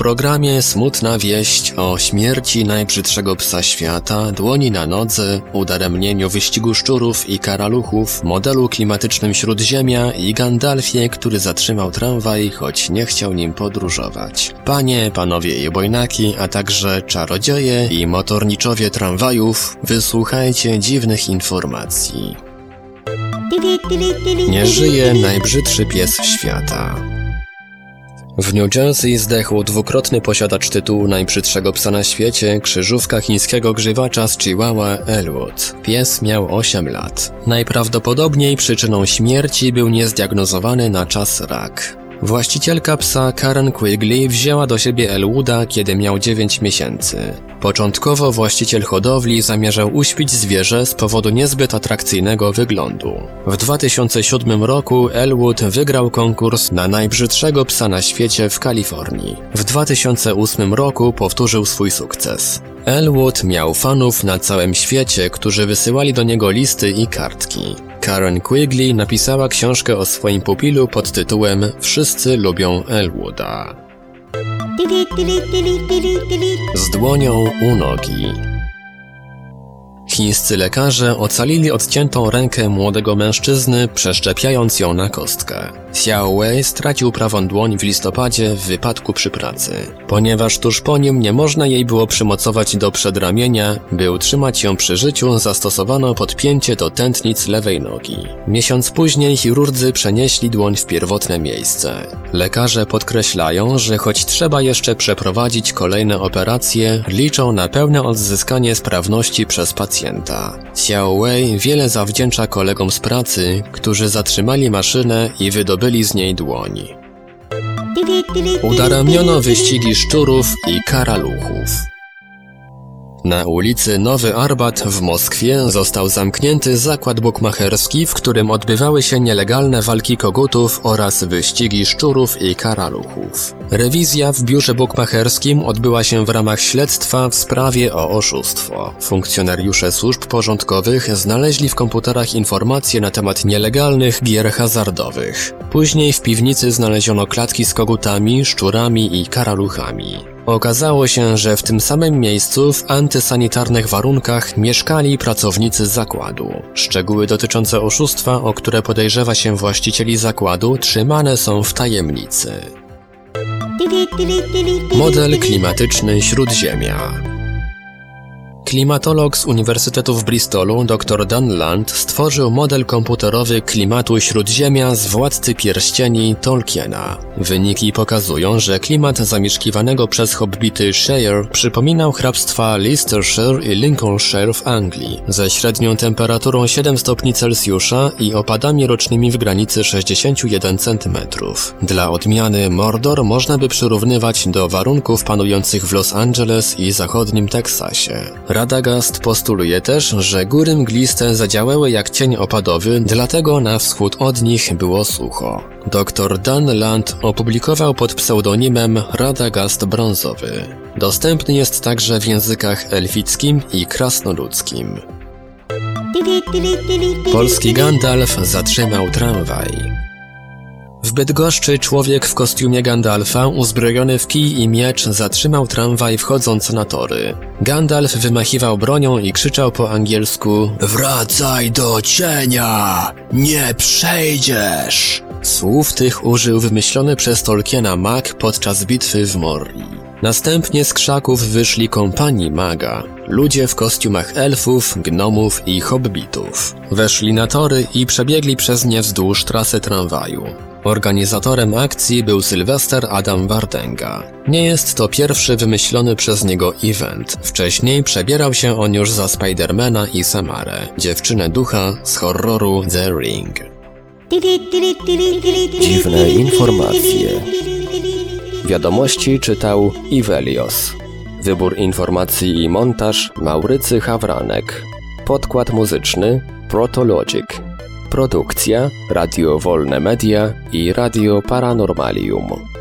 Programie Smutna wieść o śmierci najbrzydszego psa świata, dłoni na nodze, udaremnieniu wyścigu szczurów i karaluchów, modelu klimatycznym Śródziemia i Gandalfie, który zatrzymał tramwaj, choć nie chciał nim podróżować. Panie, panowie i bojnaki, a także czarodzieje i motorniczowie tramwajów, wysłuchajcie dziwnych informacji. Nie żyje najbrzydszy pies świata. W New Jersey zdechł dwukrotny posiadacz tytułu najbrzydszego psa na świecie, krzyżówka chińskiego grzywacza z Chihuahua Elwood. Pies miał 8 lat. Najprawdopodobniej przyczyną śmierci był niezdiagnozowany na czas rak. Właścicielka psa Karen Quigley wzięła do siebie Elwooda, kiedy miał 9 miesięcy. Początkowo właściciel hodowli zamierzał uśpić zwierzę z powodu niezbyt atrakcyjnego wyglądu. W 2007 roku Elwood wygrał konkurs na najbrzydszego psa na świecie w Kalifornii. W 2008 roku powtórzył swój sukces. Elwood miał fanów na całym świecie, którzy wysyłali do niego listy i kartki. Karen Quigley napisała książkę o swoim pupilu pod tytułem Wszyscy lubią Elwooda. Z dłonią u nogi. Chińscy lekarze ocalili odciętą rękę młodego mężczyzny, przeszczepiając ją na kostkę. Xiao Wei stracił prawą dłoń w listopadzie w wypadku przy pracy. Ponieważ tuż po nim nie można jej było przymocować do przedramienia, by utrzymać ją przy życiu, zastosowano podpięcie do tętnic lewej nogi. Miesiąc później chirurdzy przenieśli dłoń w pierwotne miejsce. Lekarze podkreślają, że choć trzeba jeszcze przeprowadzić kolejne operacje, liczą na pełne odzyskanie sprawności przez pacjenta. Xiao Wei wiele zawdzięcza kolegom z pracy, którzy zatrzymali maszynę i wydobyli z niej dłoń. Udaremniono wyścigi szczurów i karaluchów. Na ulicy Nowy Arbat w Moskwie został zamknięty zakład bukmacherski, w którym odbywały się nielegalne walki kogutów oraz wyścigi szczurów i karaluchów. Rewizja w biurze bukmacherskim odbyła się w ramach śledztwa w sprawie o oszustwo. Funkcjonariusze służb porządkowych znaleźli w komputerach informacje na temat nielegalnych gier hazardowych. Później w piwnicy znaleziono klatki z kogutami, szczurami i karaluchami. Okazało się, że w tym samym miejscu w antysanitarnych warunkach mieszkali pracownicy zakładu. Szczegóły dotyczące oszustwa, o które podejrzewa się właścicieli zakładu, trzymane są w tajemnicy. Model klimatyczny Śródziemia Klimatolog z Uniwersytetu w Bristolu dr Dan Land stworzył model komputerowy klimatu Śródziemia z Władcy Pierścieni Tolkiena. Wyniki pokazują, że klimat zamieszkiwanego przez hobbity Shire przypominał hrabstwa Leicestershire i Lincolnshire w Anglii, ze średnią temperaturą 7 stopni Celsjusza i opadami rocznymi w granicy 61 cm. Dla odmiany Mordor można by przyrównywać do warunków panujących w Los Angeles i zachodnim Teksasie. Radagast postuluje też, że góry mgliste zadziałały jak cień opadowy, dlatego na wschód od nich było sucho. Dr Dan Land opublikował pod pseudonimem Radagast Brązowy. Dostępny jest także w językach elfickim i krasnoludzkim. Polski Gandalf zatrzymał tramwaj. W Bydgoszczy człowiek w kostiumie Gandalfa, uzbrojony w kij i miecz, zatrzymał tramwaj wchodząc na tory. Gandalf wymachiwał bronią i krzyczał po angielsku Wracaj do cienia! Nie przejdziesz! Słów tych użył wymyślony przez Tolkiena mag podczas bitwy w Morii. Następnie z krzaków wyszli kompanii maga, ludzie w kostiumach elfów, gnomów i hobbitów. Weszli na tory i przebiegli przez nie wzdłuż trasy tramwaju. Organizatorem akcji był Sylwester Adam Wardenga. Nie jest to pierwszy wymyślony przez niego event. Wcześniej przebierał się on już za Spidermana i Samarę, dziewczynę ducha z horroru The Ring. Dziwne informacje. Wiadomości czytał Ivelios. Wybór informacji i montaż Maurycy Hawranek. Podkład muzyczny Protologic. Produkcja Radio Wolne Media i Radio Paranormalium.